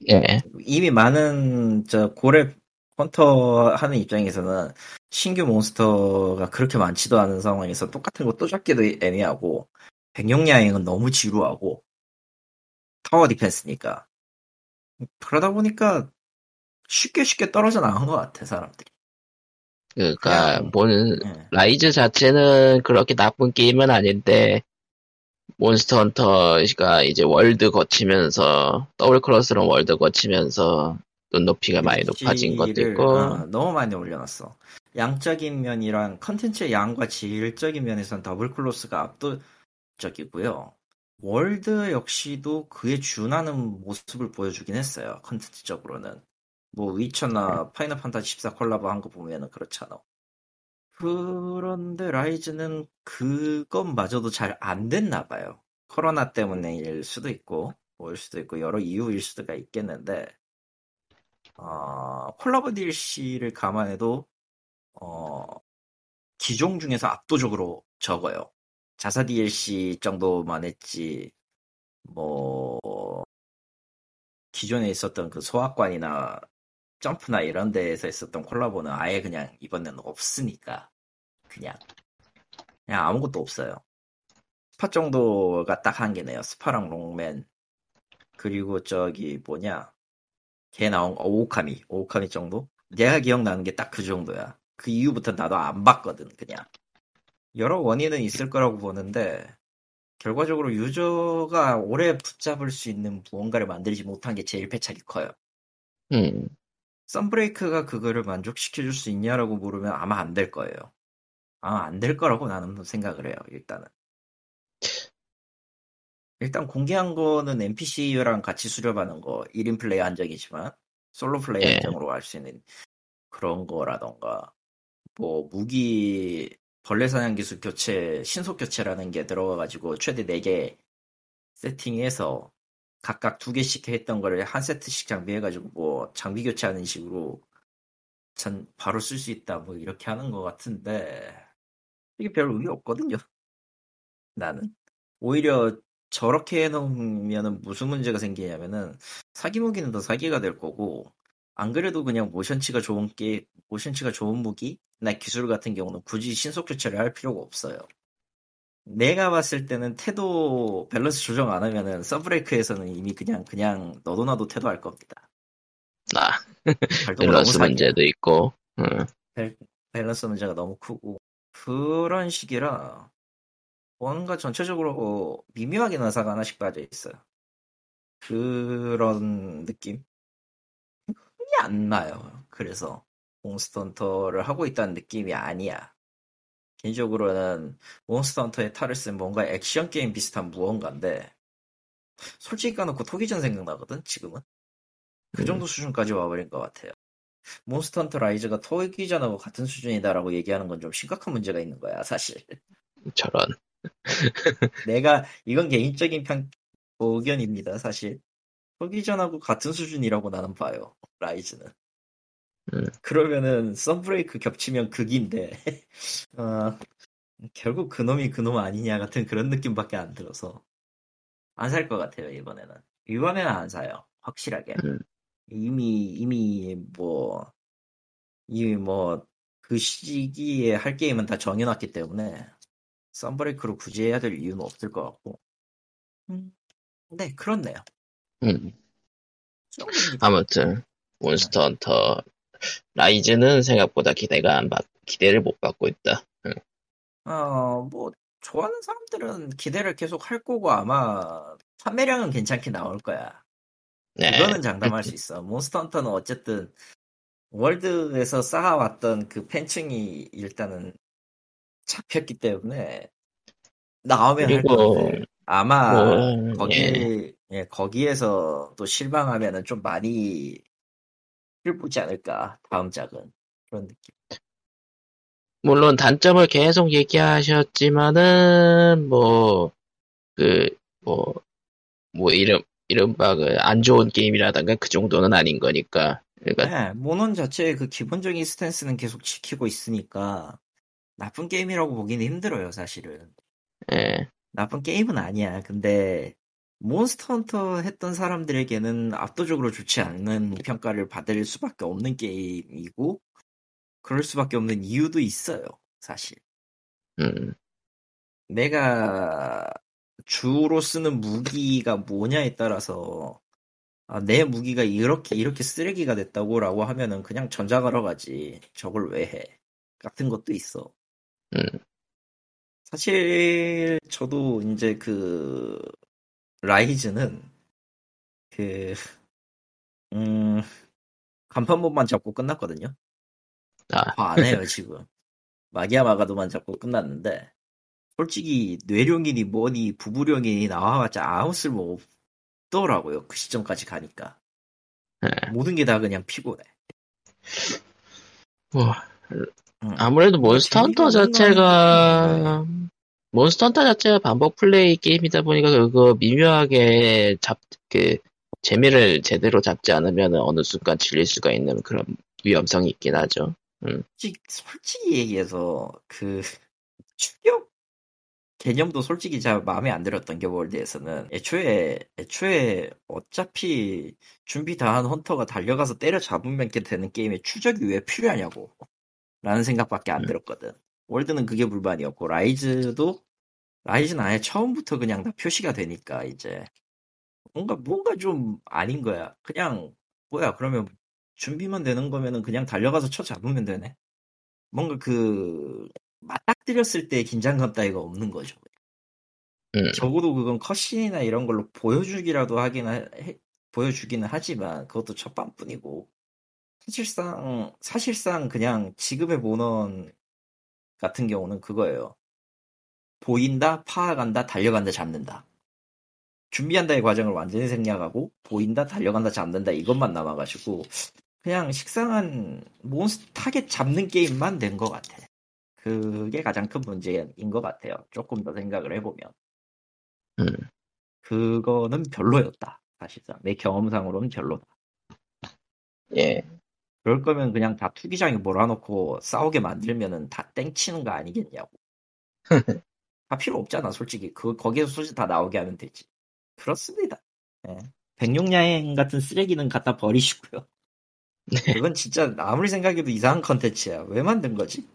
예. 이미 많은 저 고래 헌터 하는 입장에서는 신규 몬스터가 그렇게 많지도 않은 상황에서 똑같은 거 또 잡기도 애매하고 백룡야행은 너무 지루하고 tower defense니까 그러다 보니까 쉽게 쉽게 떨어져 나간 것 같아 사람들이 그니까, 그냥- 뭔, 예. 라이즈 자체는 그렇게 나쁜 게임은 아닌데, 몬스터 헌터가 이제 월드 거치면서, 더블 크로스는 월드 거치면서, 눈높이가 많이 높아진 것도 있고, 어, 너무 많이 올려놨어. 양적인 면이랑 컨텐츠의 양과 질적인 면에서는 더블 크로스가 압도적이고요. 월드 역시도 그에 준하는 모습을 보여주긴 했어요. 컨텐츠적으로는. 뭐 위쳐나 파이널 판타지 14 콜라보 한 거 보면은 그렇잖아. 그런데 라이즈는 그것마저도 잘 안 됐나 봐요. 코로나 때문에일 수도 있고, 뭐일 수도 있고, 여러 이유일 수가 있겠는데, 어, 콜라보 DLC를 감안해도, 어, 기존 중에서 압도적으로 적어요. 자사 DLC 정도만 했지, 뭐, 기존에 있었던 그 소학관이나 점프나 이런 데에서 있었던 콜라보는 아예 그냥 이번에는 없으니까. 그냥. 그냥 아무것도 없어요. 스파 정도가 딱 한 개네요. 스파랑 록맨. 그리고 저기 뭐냐. 걔 나온 거, 오오카미. 오오카미 정도? 내가 기억나는 게 딱 그 정도야. 그 이후부터 나도 안 봤거든, 그냥. 여러 원인은 있을 거라고 보는데, 결과적으로 유저가 오래 붙잡을 수 있는 무언가를 만들지 못한 게 제일 패착이 커요. 음, 썬브레이크가 그거를 만족시켜줄 수 있냐라고 물으면 아마 안 될 거예요. 아마 안 될 거라고 나는 생각을 해요, 일단은. 일단 공개한 거는 NPC랑 같이 수렵하는 거 1인 플레이 한정이지만 솔로 플레이 예. 입장으로 할 수 있는 그런 거라던가 뭐 무기 벌레 사냥 기술 교체 신속 교체라는 게 들어가가지고 최대 4개 세팅해서 각각 두 개씩 했던 거를 한 세트씩 장비해가지고 뭐 장비 교체하는 식으로 전 바로 쓸 수 있다 뭐 이렇게 하는 것 같은데 이게 별 의미 없거든요. 나는 오히려 저렇게 해놓으면은 무슨 문제가 생기냐면은 사기 무기는 더 사기가 될 거고 안 그래도 그냥 모션치가 좋은 게 모션치가 좋은 무기 나 기술 같은 경우는 굳이 신속 교체를 할 필요가 없어요. 내가 봤을 때는 태도 밸런스 조정 안 하면은 선브레이크에서는 이미 그냥 그냥 너도 나도 태도 할 겁니다. 아, 밸런스. 문제도 있고. 음. 밸- 밸런스 문제가 너무 크고 그런 식이라 뭔가 전체적으로 미묘하게 나사가 하나씩 빠져 있어요. 그런 느낌? 안 나요. 그래서 몬스터 헌터를 하고 있다는 느낌이 아니야. 개인적으로는 몬스터 헌터의 탈을 쓴 뭔가 액션 게임 비슷한 무언가인데 솔직히 까놓고 토기전 생각나거든 지금은 그 음. 정도 수준까지 와버린 것 같아요. 몬스터 헌터 라이즈가 토기전하고 같은 수준이다라고 얘기하는 건 좀 심각한 문제가 있는 거야 사실. 저런. [laughs] 내가 이건 개인적인 평 의견입니다 사실. 토기전하고 같은 수준이라고 나는 봐요 라이즈는. 음. 그러면은 썬브레이크 겹치면 극인데 [laughs] 어, 결국 그놈이 그놈 아니냐 같은 그런 느낌밖에 안 들어서 안 살 것 같아요 이번에는 이번에는 안 사요 확실하게 음. 이미 이미 뭐 이미 뭐 그 시기에 할 게임은 다 정해놨기 때문에 썬브레이크로 굳이 해야 될 이유는 없을 것 같고 음, 네 그렇네요 음. 아무튼 몬스터 헌터 라이즈는 생각보다 기대가 안 받, 기대를 못 받고 있다. 음. 어, 뭐, 좋아하는 사람들은 기대를 계속 할 거고 아마 판매량은 괜찮게 나올 거야. 네. 이거는 장담할 수 있어. 몬스터 헌터는 어쨌든 월드에서 쌓아왔던 그 팬층이 일단은 잡혔기 때문에 나오면 할 그리고 아마 뭐, 거기 예, 거기에서 또 실망하면은 좀 많이 를 보지 않을까 다음 작은 그런 느낌. 물론 단점을 계속 얘기하셨지만은 뭐 그뭐뭐 이름 이른바 그 안 좋은 게임이라던가 그 정도는 아닌 거니까. 그러니까 네, 모논 자체의 그 기본적인 스탠스는 계속 지키고 있으니까 나쁜 게임이라고 보기는 힘들어요, 사실은. 예. 나쁜 게임은 아니야. 근데 몬스터 헌터 했던 사람들에게는 압도적으로 좋지 않는 평가를 받을 수밖에 없는 게임이고 그럴 수밖에 없는 이유도 있어요, 사실. 음. 내가 주로 쓰는 무기가 뭐냐에 따라서 아, 내 무기가 이렇게 이렇게 쓰레기가 됐다고라고 하면은 그냥 전작하러 가지 저걸 왜 해? 같은 것도 있어. 음. 사실 저도 이제 그 라이즈는 그 음, 간판본만 잡고 끝났거든요. 아, 더안 해요 지금. 마기야 마가도만 잡고 끝났는데 솔직히 뇌룡이니 뭐니 부부룡이니 나와봤자 아무 쓸모 없더라고요. 그 시점까지 가니까 예. 모든 게 다 그냥 피곤해. 뭐 응. 아무래도 몬스터 헌터 자체가 몬스터 헌터 자체가 반복 플레이 게임이다 보니까 그거 미묘하게 잡그 재미를 제대로 잡지 않으면 어느 순간 질릴 수가 있는 그런 위험성이 있긴 하죠. 솔직히, 솔직히 얘기해서 그 [laughs] 추격 개념도 솔직히 잘 마음에 안 들었던 게 월드에서는 애초에 애초에 어차피 준비 다 한 헌터가 달려가서 때려 잡으면 게 되는 게임에 추적이 왜 필요하냐고 라는 생각밖에 안 음. 들었거든 월드는 그게 불만이었고 라이즈도 라이즈는 아예 처음부터 그냥 다 표시가 되니까 이제 뭔가 뭔가 좀 아닌 거야 그냥 뭐야 그러면 준비만 되는 거면은 그냥 달려가서 쳐 잡으면 되네 뭔가 그 맞닥뜨렸을 때 긴장감 따위가 없는 거죠. 음. 적어도 그건 컷신이나 이런 걸로 보여주기라도 하긴 하, 해- 보여주기는 하지만 그것도 첫방뿐이고 사실상 사실상 그냥 지금의 모넌 같은 경우는 그거예요. 보인다, 파악한다, 달려간다, 잡는다. 준비한다의 과정을 완전히 생략하고 보인다, 달려간다, 잡는다 이것만 남아가지고 그냥 식상한 몬스터 타겟 잡는 게임만 된 것 같아. 그게 가장 큰 문제인 것 같아요. 조금 더 생각을 해보면. 음. 그거는 별로였다. 사실상 내 경험상으로는 별로다. 예. 그럴 거면 그냥 다 투기장에 몰아놓고 싸우게 만들면은 다 땡치는 거 아니겠냐고. [laughs] 다 필요 없잖아, 솔직히. 그, 거기에서 소식 다 나오게 하면 되지. 그렇습니다. 예. 백룡야행 같은 쓰레기는 갖다 버리시고요. [laughs] 그건 진짜 아무리 생각해도 이상한 컨텐츠야. 왜 만든 거지?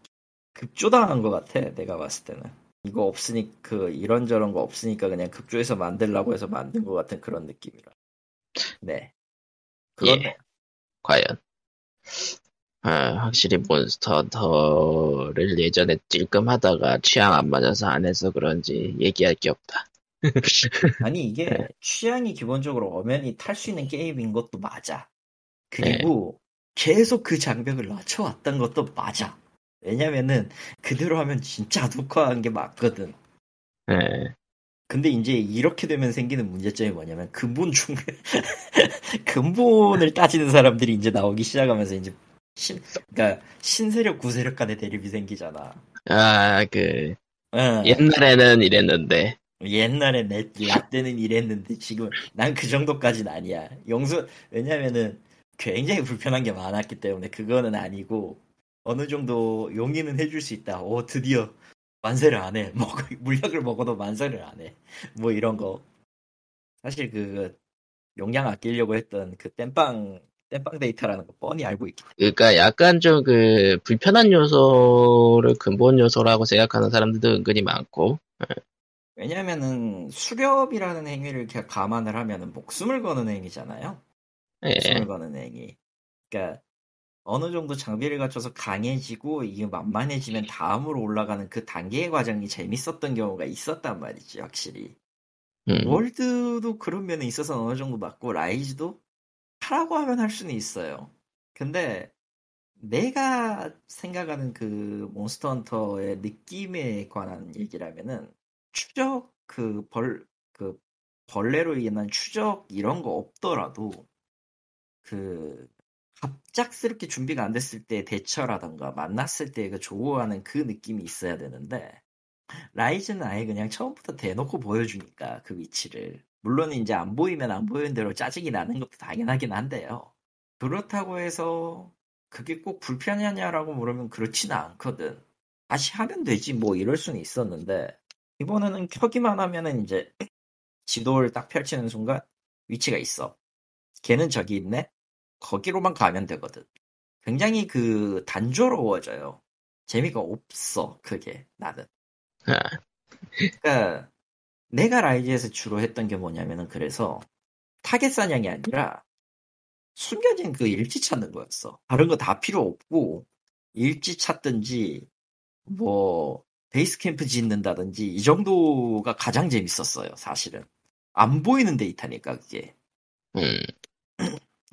급조당한 것 같아, 내가 봤을 때는. 이거 없으니, 그, 이런저런 거 없으니까 그냥 급조해서 만들라고 해서 만든 것 같은 그런 느낌이라. 네. 그렇네. 예. 과연. 아, 확실히 몬스터 헌터를 예전에 찔끔하다가 취향 안 맞아서 안 해서 그런지 얘기할 게 없다. [laughs] 아니 이게 네. 취향이 기본적으로 엄연히 탈 수 있는 게임인 것도 맞아. 그리고 계속 그 장벽을 낮춰왔던 것도 맞아. 왜냐면은 그대로 하면 진짜 아두커한 게 맞거든. 예. 근데 이제 이렇게 되면 생기는 문제점이 뭐냐면 근본 중 [laughs] 근본을 따지는 사람들이 이제 나오기 시작하면서 이제 신 그러니까 신세력 구세력 간의 대립이 생기잖아. 아, 그, 어. 옛날에는 이랬는데, 옛날에 내 라떼는 이랬는데 지금 난 그 정도까지는 아니야. 용수 왜냐면은 굉장히 불편한 게 많았기 때문에 그거는 아니고 어느 정도 용인은 해줄 수 있다. 오 드디어 만세를 안 해. [laughs] 먹 물약을 먹어도 만세를 안 해. [laughs] 뭐 이런 거. 사실 그 용량 아끼려고 했던 그 땜빵 땜빵 데이터라는 거 뻔히 알고 있기 그러니까 약간 좀 그 불편한 요소를 근본 요소라고 생각하는 사람들도 은근히 많고, 왜냐면은 수렵이라는 행위를 이렇게 감안을 하면은 목숨을 거는 행위잖아요. 예. 목숨을 거는 행위. 그러니까 어느 정도 장비를 갖춰서 강해지고 이게 만만해지면 다음으로 올라가는 그 단계의 과정이 재밌었던 경우가 있었단 말이지 확실히. 음, 월드도 그런 면에 있어서 어느 정도 맞고 라이즈도 하라고 하면 할 수는 있어요. 근데 내가 생각하는 그 몬스터 헌터의 느낌에 관한 얘기라면은 추적 그 벌그 벌레로 인한 추적 이런 거 없더라도 그 갑작스럽게 준비가 안 됐을 때 대처라던가 만났을 때 그 조우하는 그 느낌이 있어야 되는데 라이즈는 아예 그냥 처음부터 대놓고 보여주니까 그 위치를 물론 이제 안 보이면 안 보이는 대로 짜증이 나는 것도 당연하긴 한데요. 그렇다고 해서 그게 꼭 불편하냐라고 물으면 그렇지는 않거든. 다시 하면 되지 뭐 이럴 수는 있었는데 이번에는 켜기만 하면은 이제 지도를 딱 펼치는 순간 위치가 있어. 걔는 저기 있네. 거기로만 가면 되거든. 굉장히 그 단조로워져요. 재미가 없어 그게 나는. 아, 그러니까 내가 라이즈에서 주로 했던 게 뭐냐면은 그래서 타겟 사냥이 아니라 숨겨진 그 일지 찾는 거였어. 다른 거 다 필요 없고 일지 찾든지 뭐 베이스 캠프 짓는다든지 이 정도가 가장 재밌었어요. 사실은 안 보이는 데이터니까 그게. 음,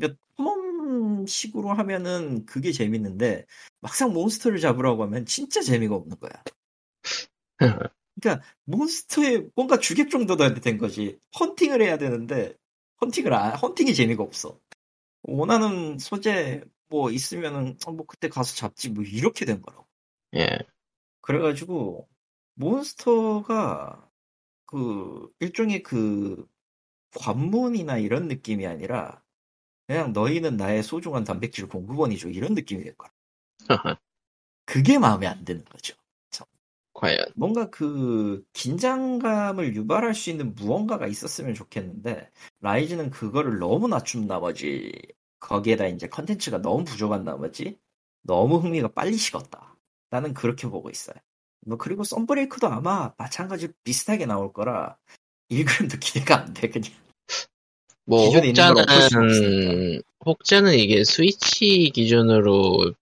그러니까 탐험식으로 하면은 그게 재밌는데 막상 몬스터를 잡으라고 하면 진짜 재미가 없는 거야. 그러니까 몬스터에 뭔가 주객 정도도 된 거지. 헌팅을 해야 되는데 헌팅을 안, 헌팅이 재미가 없어. 원하는 소재 뭐 있으면은 어, 뭐 그때 가서 잡지 뭐 이렇게 된 거라고. 예. 그래가지고 몬스터가 그 일종의 그 관문이나 이런 느낌이 아니라 그냥 너희는 나의 소중한 단백질 공급원이죠 이런 느낌이 될 거야. 그게 마음에 안 드는 거죠. 과연. 뭔가 그 긴장감을 유발할 수 있는 무언가가 있었으면 좋겠는데 라이즈는 그거를 너무 낮춘 나머지 거기에다 이제 컨텐츠가 너무 부족한 나머지 너무 흥미가 빨리 식었다. 나는 그렇게 보고 있어요. 뭐 그리고 썬브레이크도 아마 마찬가지로 비슷하게 나올 거라 1g도 [laughs] 기대가 안 돼 그냥. 뭐, 혹자는, 혹자는 이게 스위치 기준으로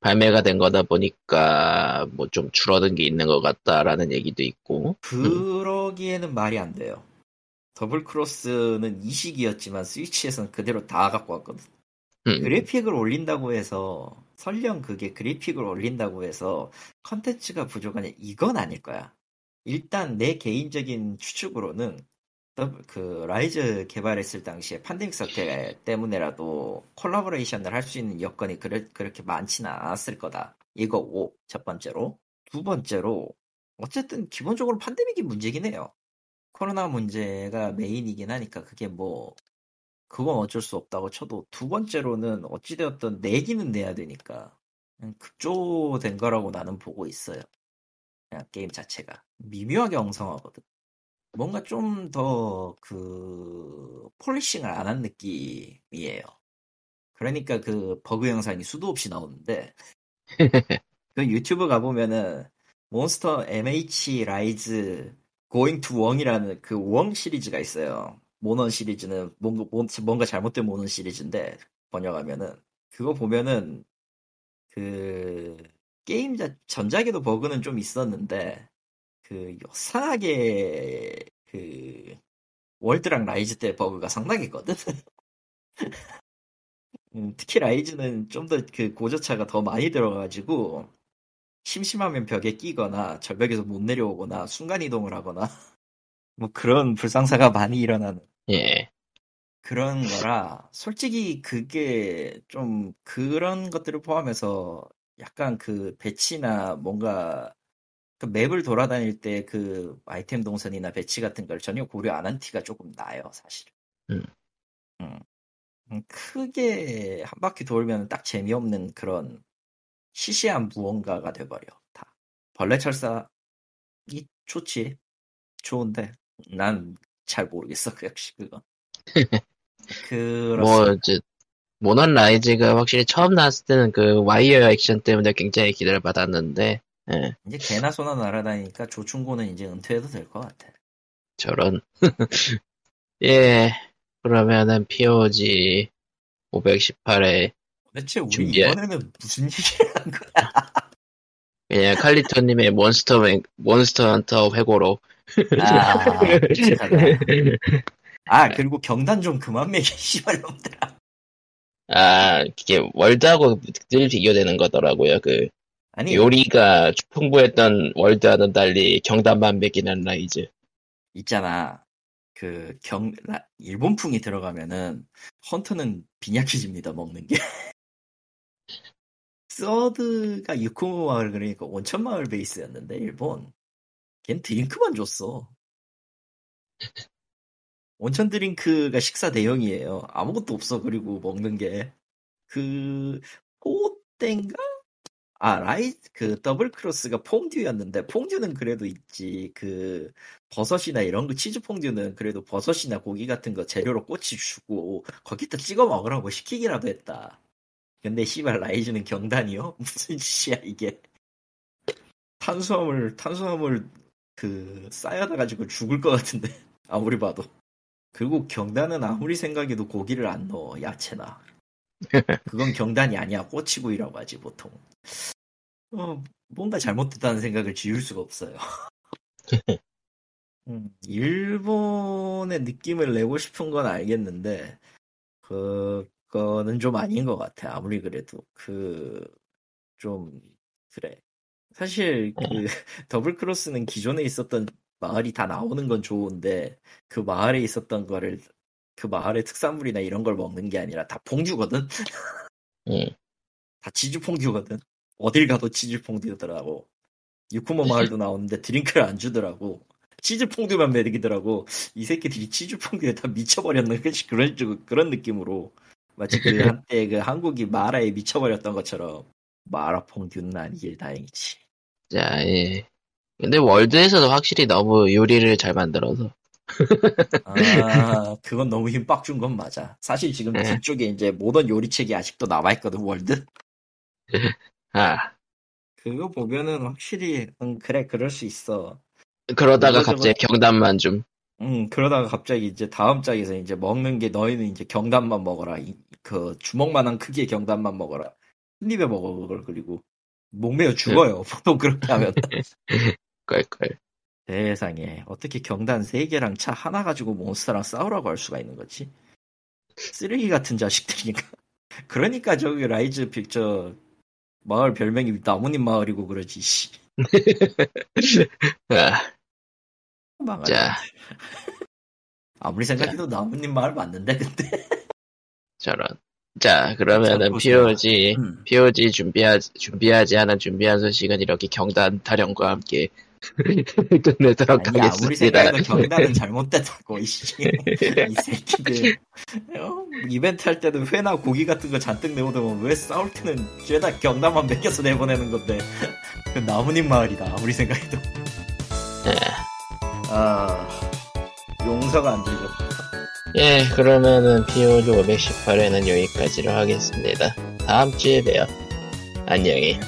발매가 된 거다 보니까, 뭐 좀 줄어든 게 있는 것 같다라는 얘기도 있고, 그러기에는 말이 안 돼요. 더블 크로스는 이식이었지만 스위치에서는 그대로 다 갖고 왔거든. 음, 그래픽을 올린다고 해서 설령 그게 그래픽을 올린다고 해서 컨텐츠가 부족하냐 이건 아닐 거야. 일단 내 개인적인 추측으로는 그 라이즈 개발했을 당시에 팬데믹 사태 때문에라도 콜라보레이션을 할 수 있는 여건이 그래, 그렇게 많지는 않았을 거다. 이거고 첫 번째로 두 번째로 어쨌든 기본적으로 팬데믹이 문제긴 해요. 코로나 문제가 메인이긴 하니까 그게 뭐 그건 어쩔 수 없다고 쳐도 두 번째로는 어찌되었든 내기는 내야 되니까 급조된 거라고 나는 보고 있어요. 그냥 게임 자체가 미묘하게 엉성하거든. 뭔가 좀 더 그 polishing을 안 한 느낌이에요. 그러니까 그 버그 영상이 수도 없이 나오는데 [laughs] 그 유튜브 가보면은 몬스터 MH 라이즈 Going to Wrong이라는 그 wrong 시리즈가 있어요. 몬헌 시리즈는 뭔가, 뭔- 뭔가 잘못된 몬헌 시리즈인데 번역하면은 그거 보면은 그 게임 자 전작에도 버그는 좀 있었는데 그 요상하게 그 월드랑 라이즈 때 버그가 상당했거든. [laughs] 음, 특히 라이즈는 좀 더 그 고저차가 더 많이 들어가가지고 심심하면 벽에 끼거나 절벽에서 못 내려오거나 순간 이동을 하거나 [laughs] 뭐 그런 불상사가 많이 일어나는 예. 그런 거라 솔직히 그게 좀 그런 것들을 포함해서 약간 그 배치나 뭔가 그 맵을 돌아다닐 때 그 아이템 동선이나 배치 같은 걸 전혀 고려 안 한 티가 조금 나요 사실. 음. 음. 음, 크게 한 바퀴 돌면 딱 재미없는 그런 시시한 무언가가 돼버려 다. 벌레 철사이 좋지 좋은데 난 잘 모르겠어 그 역시 그거. [laughs] 그렇습니다. 뭐, 이제, 모넌 라이즈가 확실히 처음 나왔을 때는 그 와이어 액션 때문에 굉장히 기대를 받았는데, 예, 이제 개나 소나 날아다니니까 조충고는 이제 은퇴해도 될 것 같아. 저런. [laughs] 예, 그러면은 POG 518회 도대체 우리 준비해. 이번에는 무슨 얘기를 한 거야? [laughs] 그냥 칼리토님의 몬스터, 웬- 몬스터 헌터 회고로. 아. [laughs] 아, 그리고 경단 좀 그만 멕여, 씨발 놈들아. 아, 이게 월드하고 늘 비교되는 거더라고요. 그, 아니, 요리가 풍부했던 월드와는 달리 경단만 멕이는 라이즈. 있잖아. 그, 경, 라- 일본풍이 들어가면은, 헌터는 빈약해집니다, 먹는 게. [laughs] 서드가 유쿠모 마을, 그러니까 온천 마을 베이스였는데, 일본. 걘 드링크만 줬어. [laughs] 온천 드링크가 식사 대용이에요. 아무것도 없어, 그리고 먹는 게. 그, 포땡가? 아, 라이, 그, 더블 크로스가 퐁듀였는데, 퐁듀는 그래도 있지. 그, 버섯이나 이런 거, 치즈 퐁듀는 그래도 버섯이나 고기 같은 거 재료로 꼬치 주고, 거기다 찍어 먹으라고 시키기라도 했다. 근데 씨발 라이즈는 경단이요? [laughs] 무슨 짓이야, 이게. 탄수화물, 탄수화물, 그, 쌓여다 가지고 죽을 것 같은데. [laughs] 아무리 봐도. 그리고 경단은 아무리 생각해도 고기를 안 넣어, 야채나. [laughs] 그건 경단이 아니야, 꼬치구이라고 하지, 보통. 어, 뭔가 잘못됐다는 생각을 지울 수가 없어요. [laughs] 음, 일본의 느낌을 내고 싶은 건 알겠는데, 그거는 좀 아닌 것 같아, 아무리 그래도. 그, 좀, 그래. 사실, 그, [laughs] 더블 크로스는 기존에 있었던 마을이 다 나오는 건 좋은데, 그 마을에 있었던 거를, 그 마을의 특산물이나 이런 걸 먹는 게 아니라 다 퐁듀거든? 음. [laughs] 다 치즈 퐁듀거든. 어딜 가도 치즈 퐁듀더라고. 유쿠모 마을도 나오는데 드링크를 안 주더라고. 치즈 퐁듀만 먹이더라고. 이 새끼들이 치즈 퐁듀에 다 미쳐버렸는 그런 쪽- 그런 느낌으로 마치 그 [laughs] 한때 그 한국이 마라에 미쳐버렸던 것처럼 마라 퐁듀는 아니길 다행이지. 자, 예. 근데 월드에서도 확실히 너무 요리를 잘 만들어서. 아 그건 너무 힘 빡 준 건 맞아. 사실 지금 네. 뒤쪽에 이제 모던 요리책이 아직도 남아있거든 월드. [laughs] 아, 그거 보면은 확실히 응 그래 그럴 수 있어. 그러다가 갑자기 경단만 좀. 음, 그러다가 갑자기 이제 다음 장에서 이제 먹는 게 너희는 이제 경단만 먹어라. 이- 그 주먹만한 크기의 경단만 먹어라. 한 입에 먹어, 그걸. 그리고 목매어 죽어요. 보통 그렇게 하면. [laughs] 껄껄. 세상에. 어떻게 경단 3개랑 차 하나 가지고 몬스터랑 싸우라고 할 수가 있는 거지? 쓰레기 같은 자식들이니까. [laughs] 그러니까 저기 라이즈 픽처 마을 별명이 나뭇잎 마을이고 그러지, 씨. [laughs] 아. 자. [laughs] 아무리 생각해도 나뭇잎 마을 맞는데 근데 [laughs] 저런. 자, 그러면은. POG, 음. POG 준비하, 준비하지 않은 준비한 소식은 이렇게 경단 타령과 함께 [laughs] 끝내도록 아니 아무리 하겠습니다. 생각해도 경단은 잘못됐다고 이씨 [laughs] 이 새끼들 어? 이벤트 할 때는 회나 고기 같은 거 잔뜩 내오더만 왜 싸울 때는 죄다 경단만 맡겨서 내보내는 건데 [laughs] 그 나무님 마을이다 아무리 생각해도 예. 아 용서가 안 되죠 예, 그러면은 POG 518회는 여기까지로 하겠습니다. 다음 주에 봬요. 안녕히.